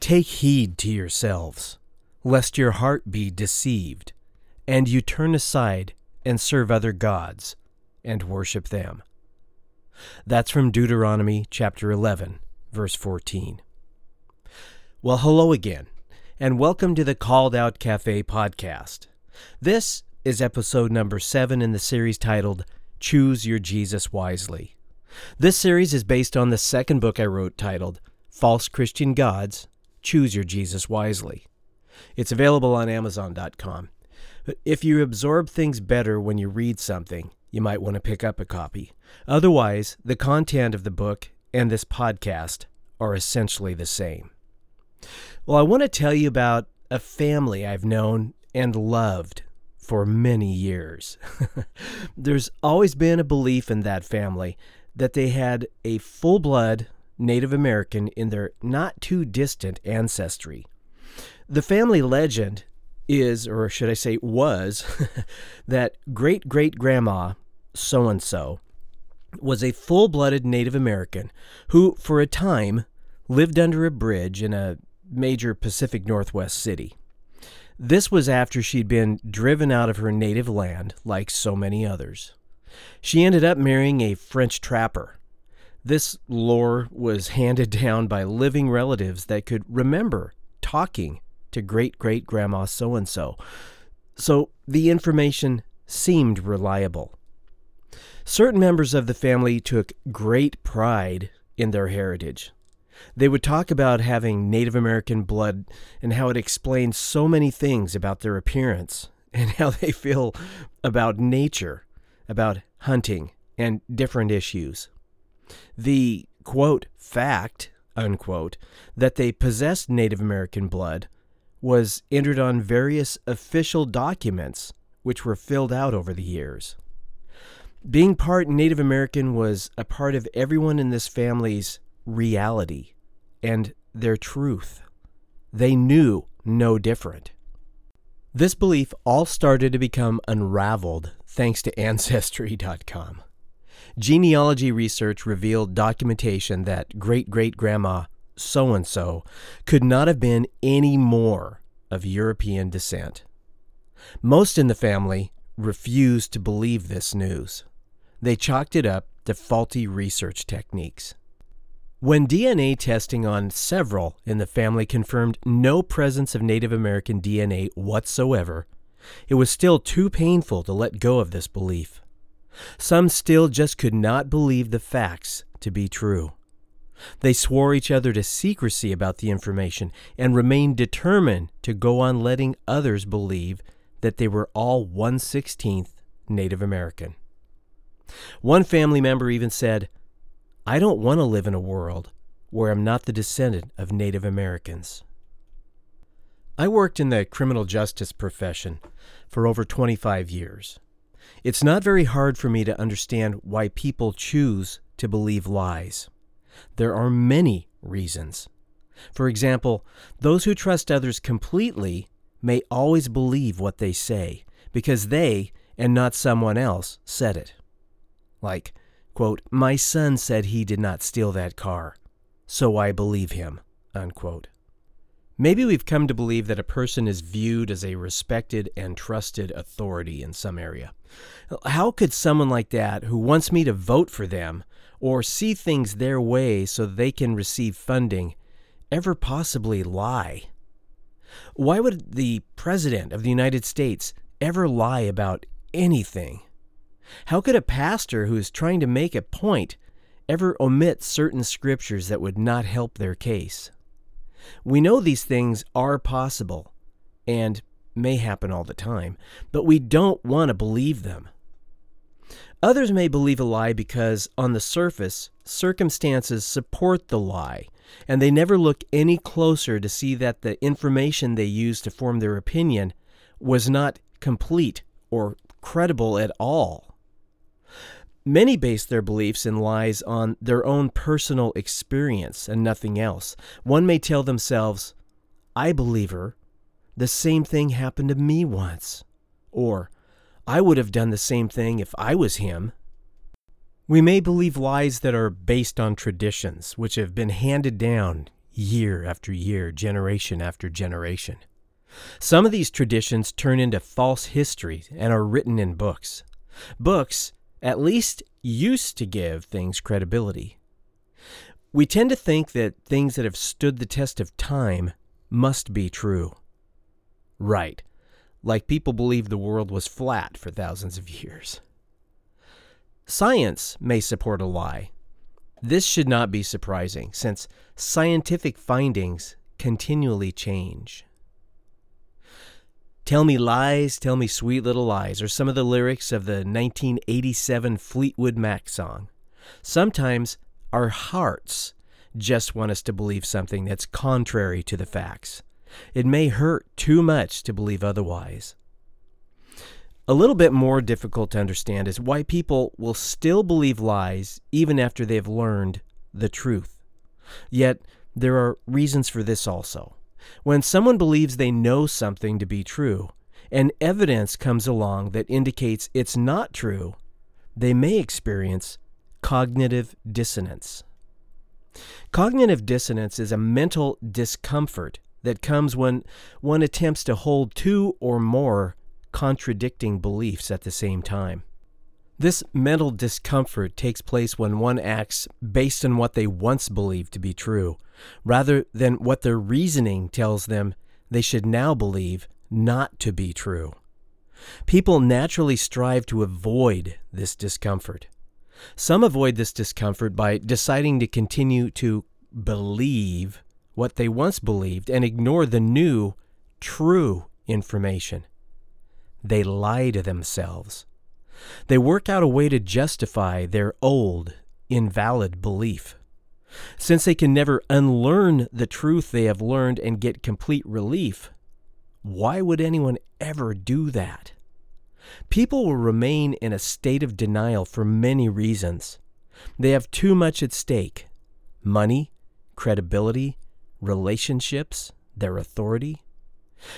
Take heed to yourselves, lest your heart be deceived, and you turn aside and serve other gods and worship them. That's from Deuteronomy chapter 11, verse 14. Well, hello again, and welcome to the Called Out Cafe podcast. This is episode number seven in the series titled Choose Your Jesus Wisely. This series is based on the second book I wrote titled False Christian Gods Choose Your Jesus Wisely. It's available on Amazon.com. But if you absorb things better when you read something, you might want to pick up a copy. Otherwise, the content of the book and this podcast are essentially the same. Well, I want to tell you about a family I've known and loved for many years. There's always been a belief in that family that they had a full blood Native American in their not too distant ancestry. The family legend is, or should I say, was, that great great grandma so and so was a full blooded Native American who, for a time, lived under a bridge in a major Pacific Northwest city. This was after she'd been driven out of her native land, like so many others. She ended up marrying a French trapper this lore was handed down by living relatives that could remember talking to great great grandma so and so. So the information seemed reliable. Certain members of the family took great pride in their heritage. They would talk about having Native American blood and how it explains so many things about their appearance and how they feel about nature, about hunting, and different issues. The quote fact unquote that they possessed Native American blood was entered on various official documents which were filled out over the years. Being part Native American was a part of everyone in this family's reality and their truth. They knew no different. This belief all started to become unraveled thanks to Ancestry.com. Genealogy research revealed documentation that great great grandma so and so could not have been any more of European descent. Most in the family refused to believe this news. They chalked it up to faulty research techniques. When DNA testing on several in the family confirmed no presence of Native American DNA whatsoever, it was still too painful to let go of this belief. Some still just could not believe the facts to be true. They swore each other to secrecy about the information and remained determined to go on letting others believe that they were all 116th Native American. One family member even said, I don't want to live in a world where I'm not the descendant of Native Americans. I worked in the criminal justice profession for over 25 years. It's not very hard for me to understand why people choose to believe lies. There are many reasons. For example, those who trust others completely may always believe what they say because they and not someone else said it. Like, quote, My son said he did not steal that car, so I believe him. Unquote. Maybe we've come to believe that a person is viewed as a respected and trusted authority in some area. How could someone like that, who wants me to vote for them or see things their way so they can receive funding, ever possibly lie? Why would the President of the United States ever lie about anything? How could a pastor who is trying to make a point ever omit certain scriptures that would not help their case? We know these things are possible and may happen all the time, but we don't want to believe them. Others may believe a lie because, on the surface, circumstances support the lie, and they never look any closer to see that the information they used to form their opinion was not complete or credible at all. Many base their beliefs and lies on their own personal experience and nothing else. One may tell themselves, I believe her. The same thing happened to me once. Or, I would have done the same thing if I was him. We may believe lies that are based on traditions, which have been handed down year after year, generation after generation. Some of these traditions turn into false history and are written in books. Books, at least, used to give things credibility. We tend to think that things that have stood the test of time must be true. Right, like people believed the world was flat for thousands of years. Science may support a lie. This should not be surprising, since scientific findings continually change. Tell Me Lies, Tell Me Sweet Little Lies are some of the lyrics of the 1987 Fleetwood Mac song. Sometimes our hearts just want us to believe something that's contrary to the facts. It may hurt too much to believe otherwise. A little bit more difficult to understand is why people will still believe lies even after they've learned the truth. Yet, there are reasons for this also. When someone believes they know something to be true, and evidence comes along that indicates it's not true, they may experience cognitive dissonance. Cognitive dissonance is a mental discomfort that comes when one attempts to hold two or more contradicting beliefs at the same time. This mental discomfort takes place when one acts based on what they once believed to be true, rather than what their reasoning tells them they should now believe not to be true. People naturally strive to avoid this discomfort. Some avoid this discomfort by deciding to continue to believe what they once believed and ignore the new, true information. They lie to themselves. They work out a way to justify their old, invalid belief. Since they can never unlearn the truth they have learned and get complete relief, why would anyone ever do that? People will remain in a state of denial for many reasons. They have too much at stake money, credibility, relationships, their authority.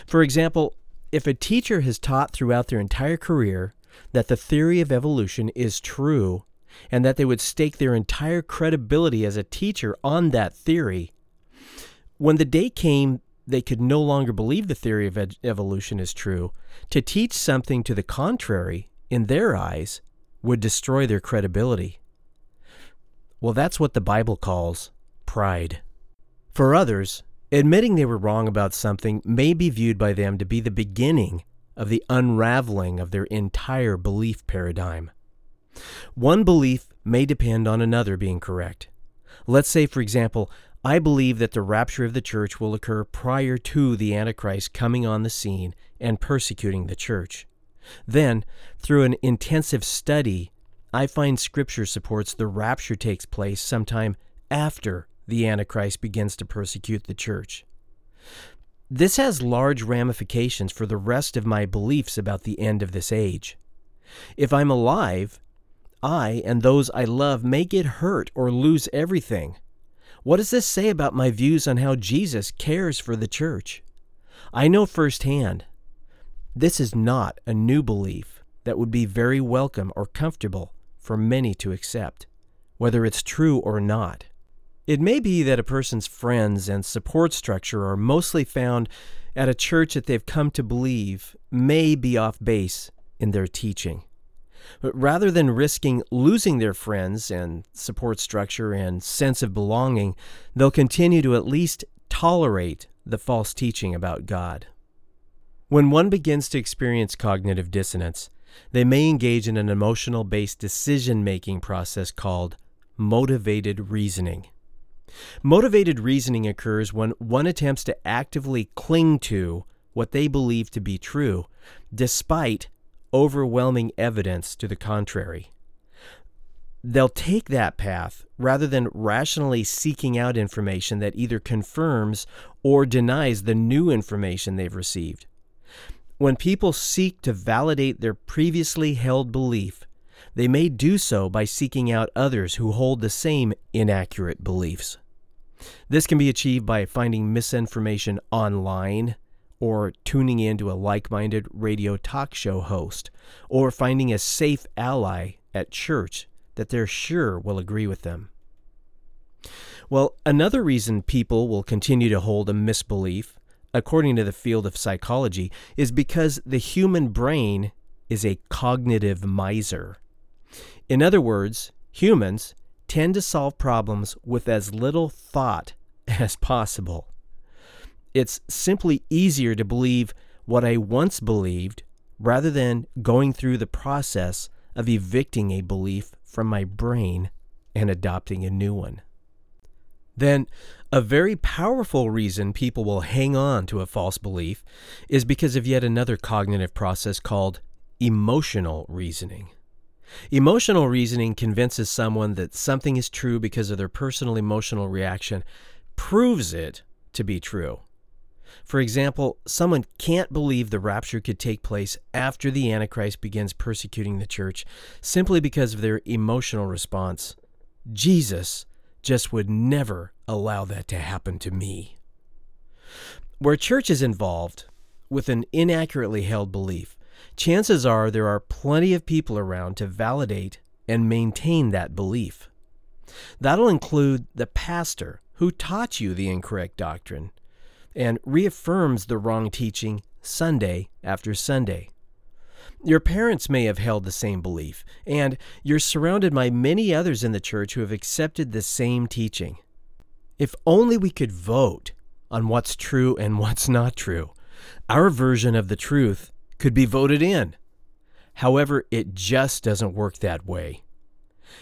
For example, if a teacher has taught throughout their entire career that the theory of evolution is true and that they would stake their entire credibility as a teacher on that theory, when the day came they could no longer believe the theory of ed- evolution is true, to teach something to the contrary, in their eyes, would destroy their credibility. Well, that's what the Bible calls pride. For others, admitting they were wrong about something may be viewed by them to be the beginning of the unraveling of their entire belief paradigm. One belief may depend on another being correct. Let's say, for example, I believe that the rapture of the church will occur prior to the Antichrist coming on the scene and persecuting the church. Then, through an intensive study, I find Scripture supports the rapture takes place sometime after the Antichrist begins to persecute the church. This has large ramifications for the rest of my beliefs about the end of this age. If I'm alive, I and those I love may get hurt or lose everything. What does this say about my views on how Jesus cares for the church? I know firsthand this is not a new belief that would be very welcome or comfortable for many to accept, whether it's true or not. It may be that a person's friends and support structure are mostly found at a church that they've come to believe may be off base in their teaching. But rather than risking losing their friends and support structure and sense of belonging, they'll continue to at least tolerate the false teaching about God. When one begins to experience cognitive dissonance, they may engage in an emotional based decision making process called motivated reasoning. Motivated reasoning occurs when one attempts to actively cling to what they believe to be true, despite overwhelming evidence to the contrary. They'll take that path rather than rationally seeking out information that either confirms or denies the new information they've received. When people seek to validate their previously held belief, they may do so by seeking out others who hold the same inaccurate beliefs. This can be achieved by finding misinformation online, or tuning in to a like minded radio talk show host, or finding a safe ally at church that they're sure will agree with them. Well, another reason people will continue to hold a misbelief, according to the field of psychology, is because the human brain is a cognitive miser. In other words, humans tend to solve problems with as little thought as possible. It's simply easier to believe what I once believed rather than going through the process of evicting a belief from my brain and adopting a new one. Then, a very powerful reason people will hang on to a false belief is because of yet another cognitive process called emotional reasoning. Emotional reasoning convinces someone that something is true because of their personal emotional reaction, proves it to be true. For example, someone can't believe the rapture could take place after the Antichrist begins persecuting the church simply because of their emotional response. Jesus just would never allow that to happen to me. Where church is involved with an inaccurately held belief, chances are there are plenty of people around to validate and maintain that belief. That'll include the pastor who taught you the incorrect doctrine and reaffirms the wrong teaching Sunday after Sunday. Your parents may have held the same belief, and you're surrounded by many others in the church who have accepted the same teaching. If only we could vote on what's true and what's not true, our version of the truth could be voted in. However, it just doesn't work that way.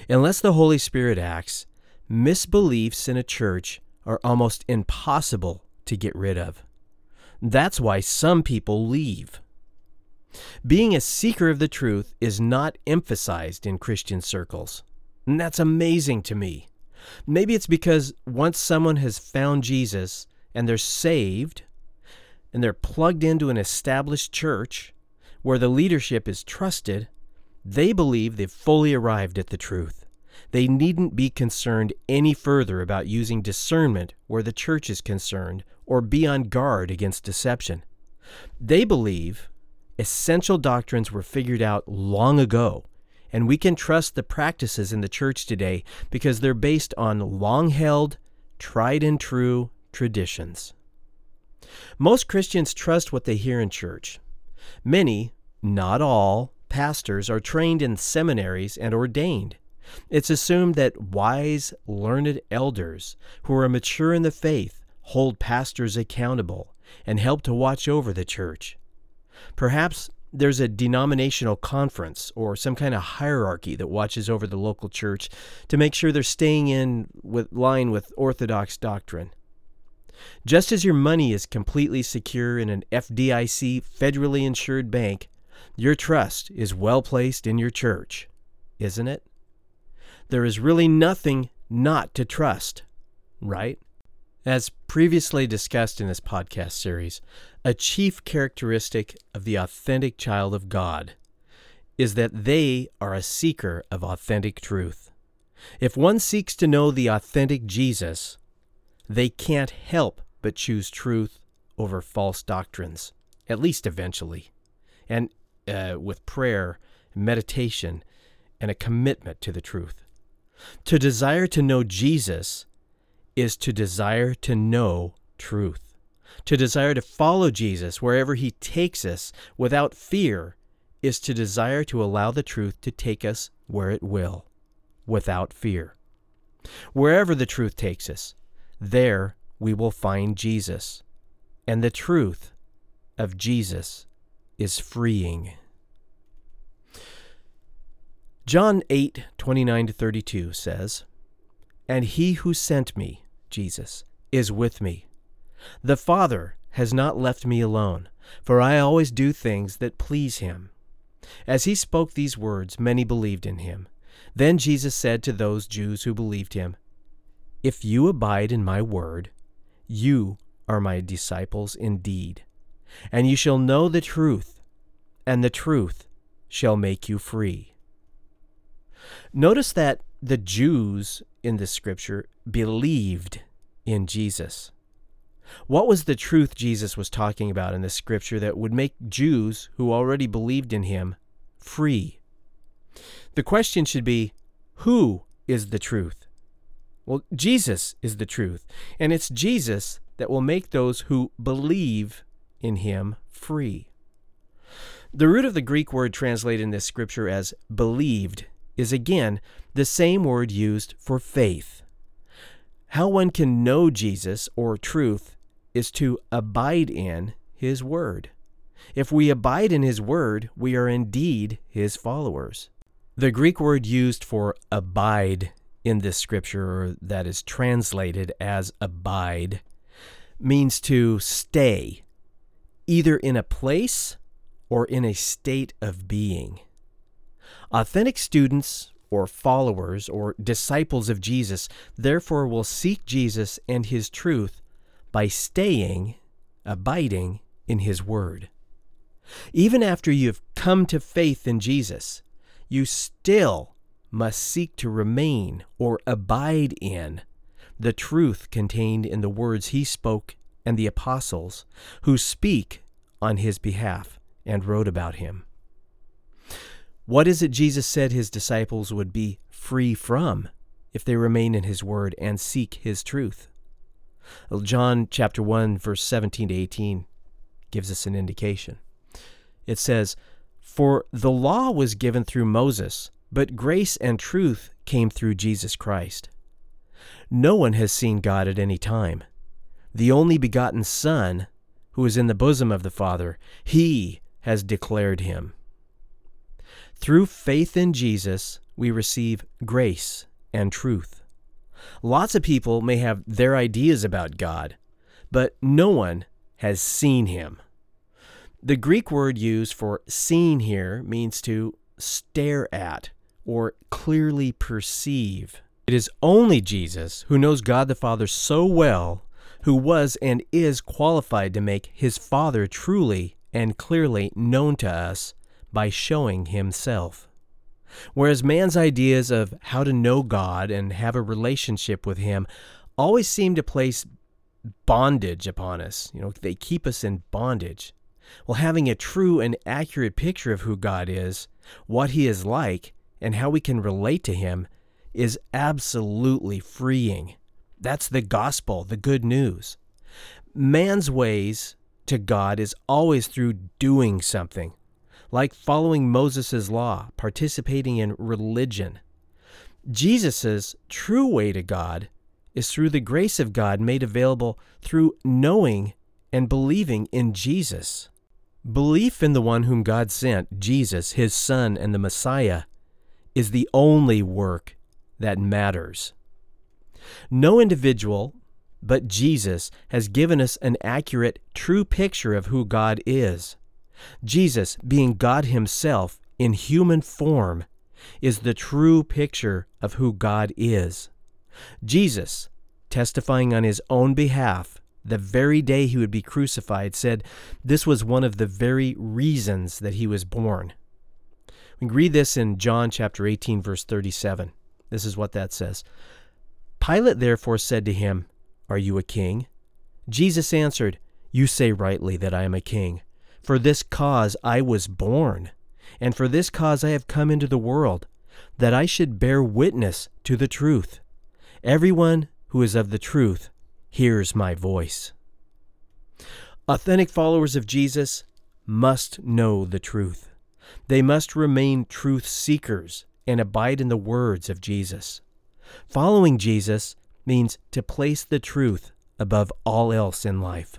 Unless the Holy Spirit acts, misbeliefs in a church are almost impossible to get rid of. That's why some people leave. Being a seeker of the truth is not emphasized in Christian circles. And that's amazing to me. Maybe it's because once someone has found Jesus and they're saved and they're plugged into an established church where the leadership is trusted, they believe they've fully arrived at the truth. They needn't be concerned any further about using discernment where the church is concerned or be on guard against deception. They believe essential doctrines were figured out long ago, and we can trust the practices in the church today because they're based on long held, tried and true traditions. Most Christians trust what they hear in church. Many, not all, pastors are trained in seminaries and ordained. It's assumed that wise, learned elders who are mature in the faith hold pastors accountable and help to watch over the church. Perhaps there's a denominational conference or some kind of hierarchy that watches over the local church to make sure they're staying in with line with orthodox doctrine. Just as your money is completely secure in an FDIC federally insured bank, your trust is well placed in your church, isn't it? There is really nothing not to trust, right? As previously discussed in this podcast series, a chief characteristic of the authentic child of God is that they are a seeker of authentic truth. If one seeks to know the authentic Jesus, they can't help but choose truth over false doctrines, at least eventually, and uh, with prayer, meditation, and a commitment to the truth. To desire to know Jesus is to desire to know truth. To desire to follow Jesus wherever he takes us without fear is to desire to allow the truth to take us where it will, without fear. Wherever the truth takes us, there we will find Jesus. And the truth of Jesus is freeing. John 8, 29 to 32 says, And he who sent me, Jesus, is with me. The Father has not left me alone, for I always do things that please him. As he spoke these words, many believed in him. Then Jesus said to those Jews who believed him, If you abide in my word, you are my disciples indeed, and you shall know the truth, and the truth shall make you free. Notice that the Jews in this scripture believed in Jesus. What was the truth Jesus was talking about in this scripture that would make Jews who already believed in him free? The question should be who is the truth? Well, Jesus is the truth, and it's Jesus that will make those who believe in him free. The root of the Greek word translated in this scripture as believed is again the same word used for faith. How one can know Jesus or truth is to abide in his word. If we abide in his word, we are indeed his followers. The Greek word used for abide in this scripture, that is translated as abide, means to stay, either in a place or in a state of being. Authentic students or followers or disciples of Jesus therefore will seek Jesus and his truth by staying, abiding in his word. Even after you've come to faith in Jesus, you still must seek to remain or abide in the truth contained in the words he spoke and the apostles who speak on his behalf and wrote about him. What is it Jesus said his disciples would be free from if they remain in his word and seek his truth? John chapter 1 verse 17 to 18 gives us an indication. It says, for the law was given through Moses, but grace and truth came through Jesus Christ. No one has seen God at any time. The only begotten Son, who is in the bosom of the Father, he has declared him. Through faith in Jesus, we receive grace and truth. Lots of people may have their ideas about God, but no one has seen him. The Greek word used for seen here means to stare at or clearly perceive. It is only Jesus who knows God the Father so well, who was and is qualified to make his Father truly and clearly known to us by showing himself. Whereas man's ideas of how to know God and have a relationship with him always seem to place bondage upon us. You know, they keep us in bondage. Well, having a true and accurate picture of who God is, what He is like, and how we can relate to Him is absolutely freeing. That's the gospel, the good news. Man's ways to God is always through doing something, like following Moses' law, participating in religion. Jesus' true way to God is through the grace of God made available through knowing and believing in Jesus. Belief in the one whom God sent, Jesus, his Son, and the Messiah, is the only work that matters. No individual but Jesus has given us an accurate, true picture of who God is. Jesus, being God Himself in human form, is the true picture of who God is. Jesus, testifying on His own behalf, the very day he would be crucified, said this was one of the very reasons that he was born. We read this in John chapter 18, verse 37. This is what that says. Pilate therefore said to him, Are you a king? Jesus answered, You say rightly that I am a king. For this cause I was born, and for this cause I have come into the world, that I should bear witness to the truth. Everyone who is of the truth hears my voice. Authentic followers of Jesus must know the truth. They must remain truth seekers and abide in the words of Jesus. Following Jesus means to place the truth above all else in life.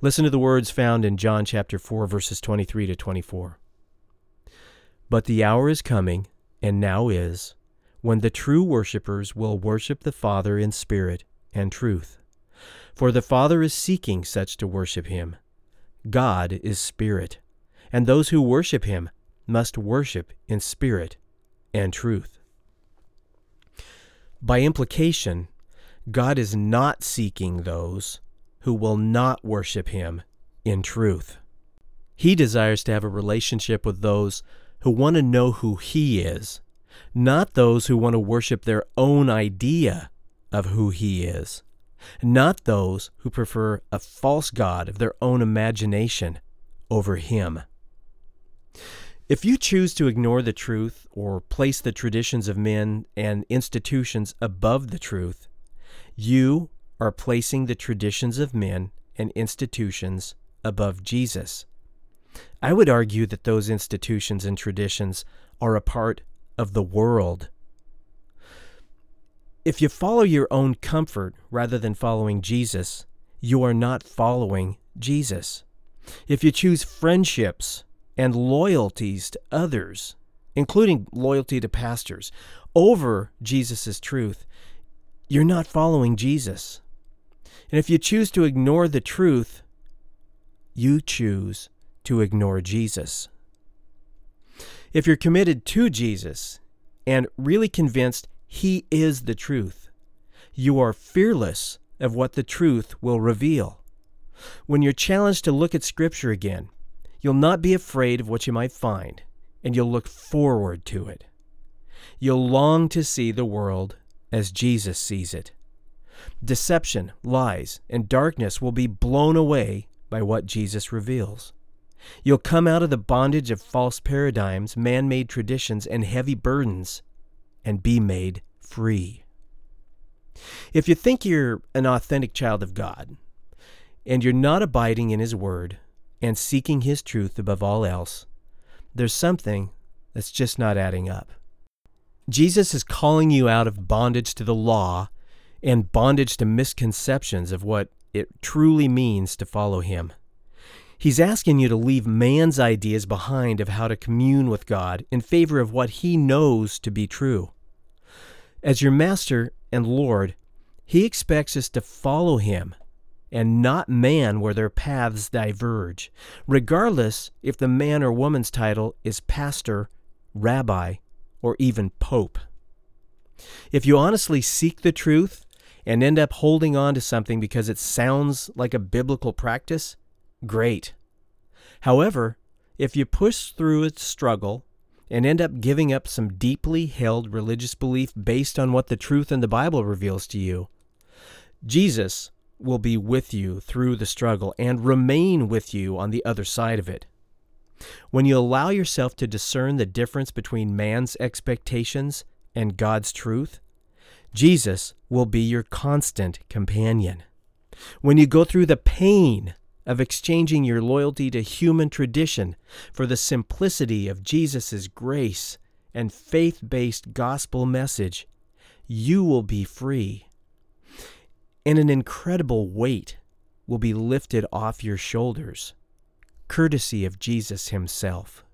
Listen to the words found in John chapter 4 verses 23 to 24. But the hour is coming, and now is, when the true worshippers will worship the Father in spirit and truth. For the Father is seeking such to worship him. God is spirit, and those who worship him must worship in spirit and truth. By implication, God is not seeking those who will not worship him in truth. He desires to have a relationship with those who want to know who he is, not those who want to worship their own idea of who he is, not those who prefer a false God of their own imagination over him. If you choose to ignore the truth or place the traditions of men and institutions above the truth, you are placing the traditions of men and institutions above Jesus. I would argue that those institutions and traditions are a part of the world. If you follow your own comfort rather than following Jesus, you are not following Jesus. If you choose friendships and loyalties to others, including loyalty to pastors, over Jesus' truth, you're not following Jesus. And if you choose to ignore the truth, you choose to ignore Jesus. If you're committed to Jesus and really convinced He is the truth, you are fearless of what the truth will reveal. When you're challenged to look at Scripture again, you'll not be afraid of what you might find, and you'll look forward to it. You'll long to see the world as Jesus sees it. Deception, lies, and darkness will be blown away by what Jesus reveals. You'll come out of the bondage of false paradigms, man made traditions, and heavy burdens, and be made free. If you think you're an authentic child of God, and you're not abiding in His Word and seeking His truth above all else, there's something that's just not adding up. Jesus is calling you out of bondage to the law and bondage to misconceptions of what it truly means to follow Him. He's asking you to leave man's ideas behind of how to commune with God in favor of what He knows to be true. As your Master and Lord, He expects us to follow Him and not man where their paths diverge, regardless if the man or woman's title is pastor, rabbi, or even pope. If you honestly seek the truth and end up holding on to something because it sounds like a biblical practice, great. However, if you push through a struggle and end up giving up some deeply held religious belief based on what the truth in the Bible reveals to you, Jesus will be with you through the struggle and remain with you on the other side of it. When you allow yourself to discern the difference between man's expectations and God's truth, Jesus will be your constant companion. When you go through the pain of exchanging your loyalty to human tradition for the simplicity of Jesus' grace and faith based gospel message, you will be free. And an incredible weight will be lifted off your shoulders, courtesy of Jesus himself.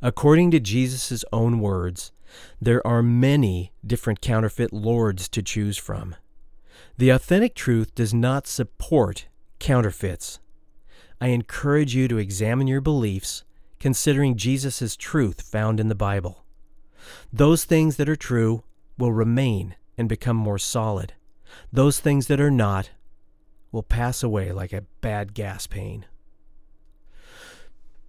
According to Jesus' own words, there are many different counterfeit lords to choose from. The authentic truth does not support counterfeits. I encourage you to examine your beliefs, considering Jesus' truth found in the Bible. Those things that are true will remain and become more solid. Those things that are not will pass away like a bad gas pain.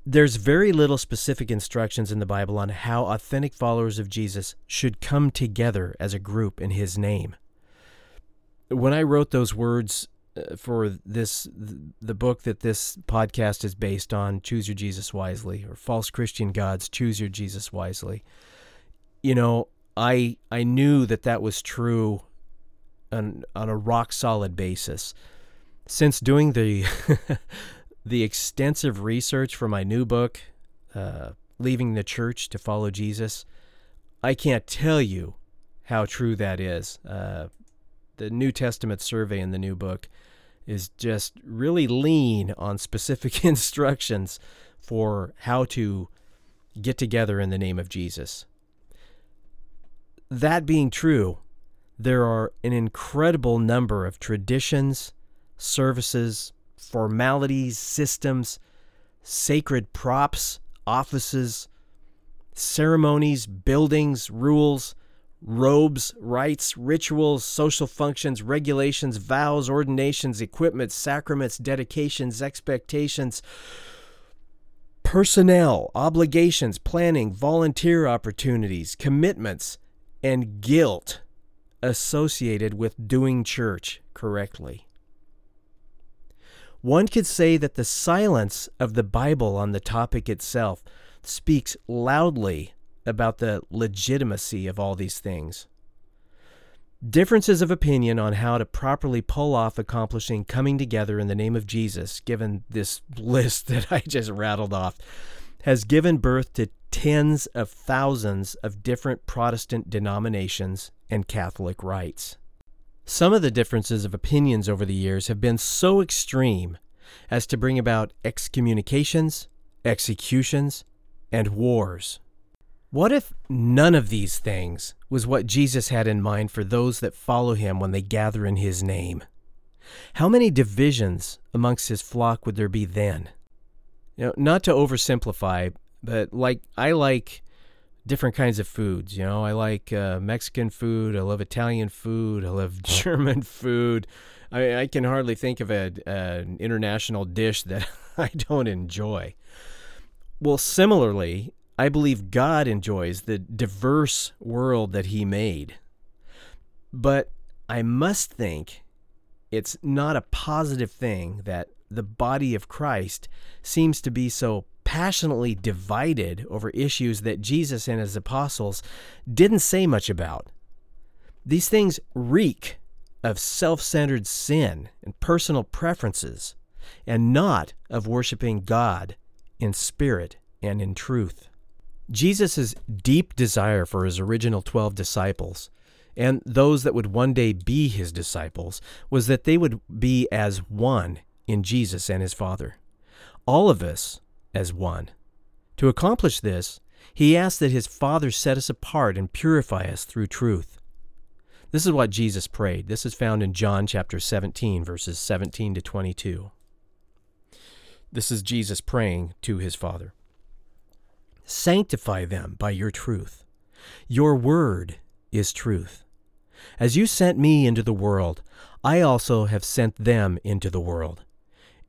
There's very little specific instructions in the Bible on how authentic followers of Jesus should come together as a group in His name. When I wrote those words uh, for this the book that this podcast is based on choose your jesus wisely or false christian gods choose your jesus wisely you know i i knew that that was true on on a rock solid basis since doing the the extensive research for my new book uh, leaving the church to follow jesus i can't tell you how true that is uh, the New Testament survey in the new book is just really lean on specific instructions for how to get together in the name of Jesus. That being true, there are an incredible number of traditions, services, formalities, systems, sacred props, offices, ceremonies, buildings, rules, robes, rites, rituals, social functions, regulations, vows, ordinations, equipment, sacraments, dedications, expectations, personnel, obligations, planning, volunteer opportunities, commitments, and guilt associated with doing church correctly. One could say that the silence of the Bible on the topic itself speaks loudly about the legitimacy of all these things. Differences of opinion on how to properly pull off accomplishing coming together in the name of Jesus, given this list that I just rattled off, has given birth to tens of thousands of different Protestant denominations and Catholic rites. Some of the differences of opinions over the years have been so extreme as to bring about excommunications, executions, and wars. What if none of these things was what Jesus had in mind for those that follow him when they gather in his name? How many divisions amongst his flock would there be then? You know, not to oversimplify, but like I like different kinds of foods. You know, I like uh, Mexican food. I love Italian food. I love German food. I, I can hardly think of a, an international dish that I don't enjoy. Well, similarly, I believe God enjoys the diverse world that He made. But I must think it's not a positive thing that the body of Christ seems to be so passionately divided over issues that Jesus and his apostles didn't say much about. These things reek of self centered sin and personal preferences, and not of worshiping God in spirit and in truth. Jesus' deep desire for his original 12 disciples and those that would one day be his disciples was that they would be as one in Jesus and his Father. All of us as one. To accomplish this, he asked that his Father set us apart and purify us through truth. This is what Jesus prayed. This is found in John chapter 17, verses 17 to 22. This is Jesus praying to his Father. Sanctify them by your truth. Your word is truth. As you sent me into the world, I also have sent them into the world.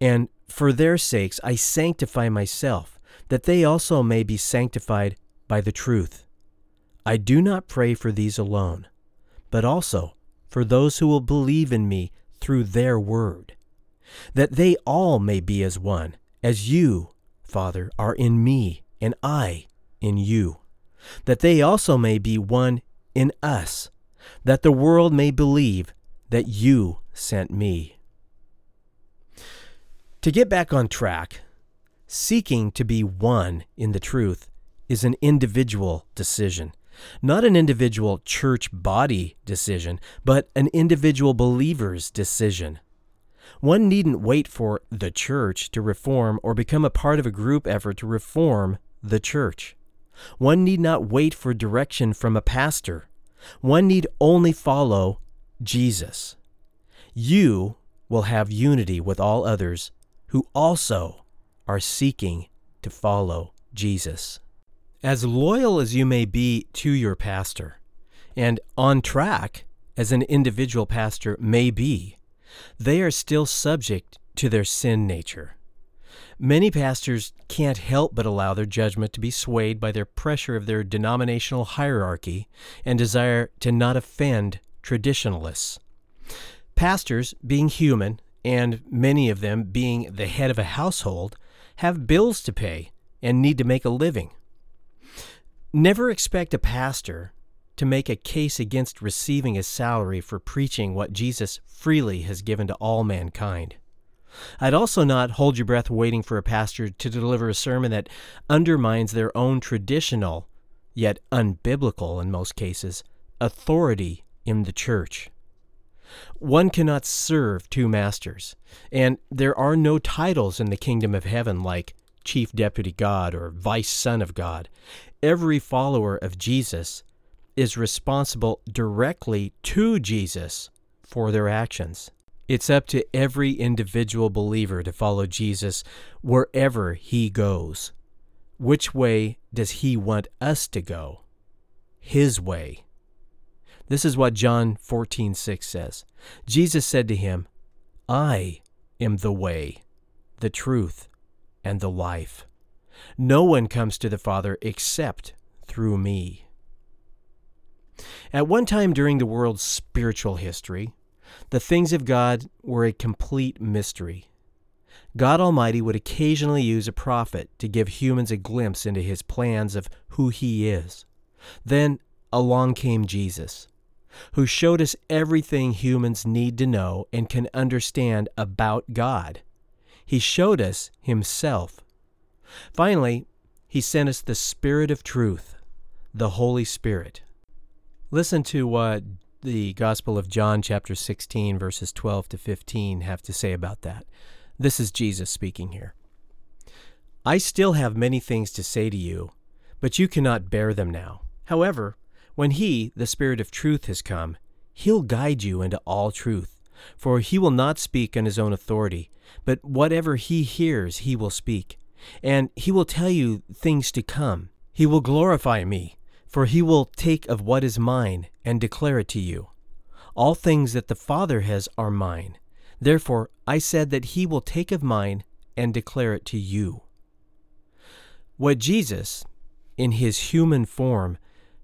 And for their sakes I sanctify myself, that they also may be sanctified by the truth. I do not pray for these alone, but also for those who will believe in me through their word, that they all may be as one, as you, Father, are in me and I in you, that they also may be one in us, that the world may believe that you sent me. To get back on track, seeking to be one in the truth is an individual decision, not an individual church body decision, but an individual believer's decision. One needn't wait for the church to reform or become a part of a group effort to reform the church. One need not wait for direction from a pastor. One need only follow Jesus. You will have unity with all others who also are seeking to follow Jesus. As loyal as you may be to your pastor, and on track as an individual pastor may be, they are still subject to their sin nature. Many pastors can't help but allow their judgment to be swayed by their pressure of their denominational hierarchy and desire to not offend traditionalists. Pastors, being human, and many of them being the head of a household, have bills to pay and need to make a living. Never expect a pastor to make a case against receiving a salary for preaching what Jesus freely has given to all mankind. I'd also not hold your breath waiting for a pastor to deliver a sermon that undermines their own traditional, yet unbiblical in most cases, authority in the church. One cannot serve two masters, and there are no titles in the kingdom of heaven like Chief Deputy God or Vice Son of God. Every follower of Jesus is responsible directly to Jesus for their actions. It's up to every individual believer to follow Jesus wherever he goes. Which way does he want us to go? His way. This is what John 14:6 says. Jesus said to him, "I am the way, the truth, and the life. No one comes to the Father except through me." At one time during the world's spiritual history, the things of God were a complete mystery. God Almighty would occasionally use a prophet to give humans a glimpse into his plans of who he is. Then along came Jesus, who showed us everything humans need to know and can understand about God. He showed us himself. Finally, he sent us the Spirit of truth, the Holy Spirit. Listen to what the Gospel of John, chapter 16, verses 12 to 15, have to say about that. This is Jesus speaking here. I still have many things to say to you, but you cannot bear them now. However, when He, the Spirit of truth, has come, He'll guide you into all truth, for He will not speak on His own authority, but whatever He hears, He will speak. And He will tell you things to come. He will glorify me, for He will take of what is mine and declare it to you. All things that the Father has are mine. Therefore I said that he will take of mine and declare it to you. What Jesus, in his human form,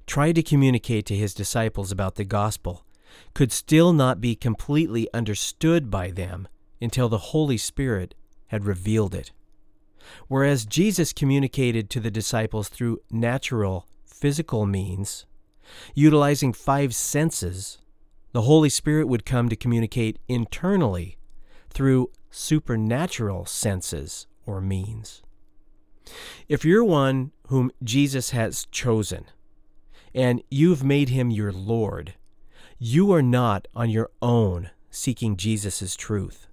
tried to communicate to his disciples about the gospel could still not be completely understood by them until the Holy Spirit had revealed it. Whereas Jesus communicated to the disciples through natural, physical means, utilizing five senses, the Holy Spirit would come to communicate internally through supernatural senses or means. If you're one whom Jesus has chosen, and you've made him your Lord, you are not on your own seeking Jesus' truth.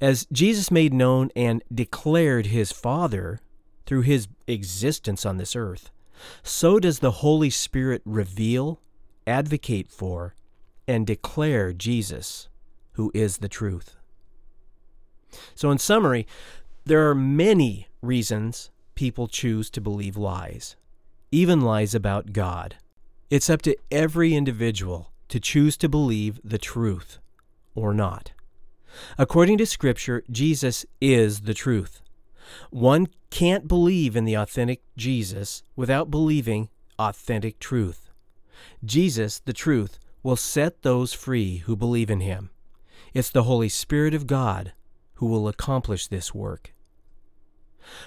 As Jesus made known and declared his Father through his existence on this earth, so does the Holy Spirit reveal, advocate for, and declare Jesus, who is the truth. So, in summary, there are many reasons people choose to believe lies, even lies about God. It's up to every individual to choose to believe the truth or not. According to Scripture, Jesus is the truth. One can't believe in the authentic Jesus without believing authentic truth. Jesus, the truth, will set those free who believe in him. It's the Holy Spirit of God who will accomplish this work.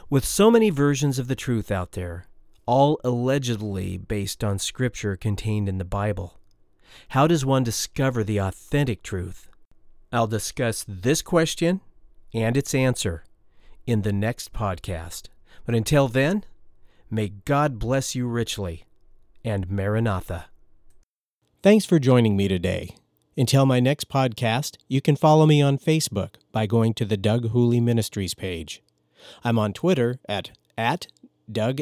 With so many versions of the truth out there, all allegedly based on scripture contained in the Bible, how does one discover the authentic truth? I'll discuss this question and its answer in the next podcast. But until then, may God bless you richly and Maranatha. Thanks for joining me today. Until my next podcast, you can follow me on Facebook by going to the Doug Hooley Ministries page. I'm on Twitter at, at Doug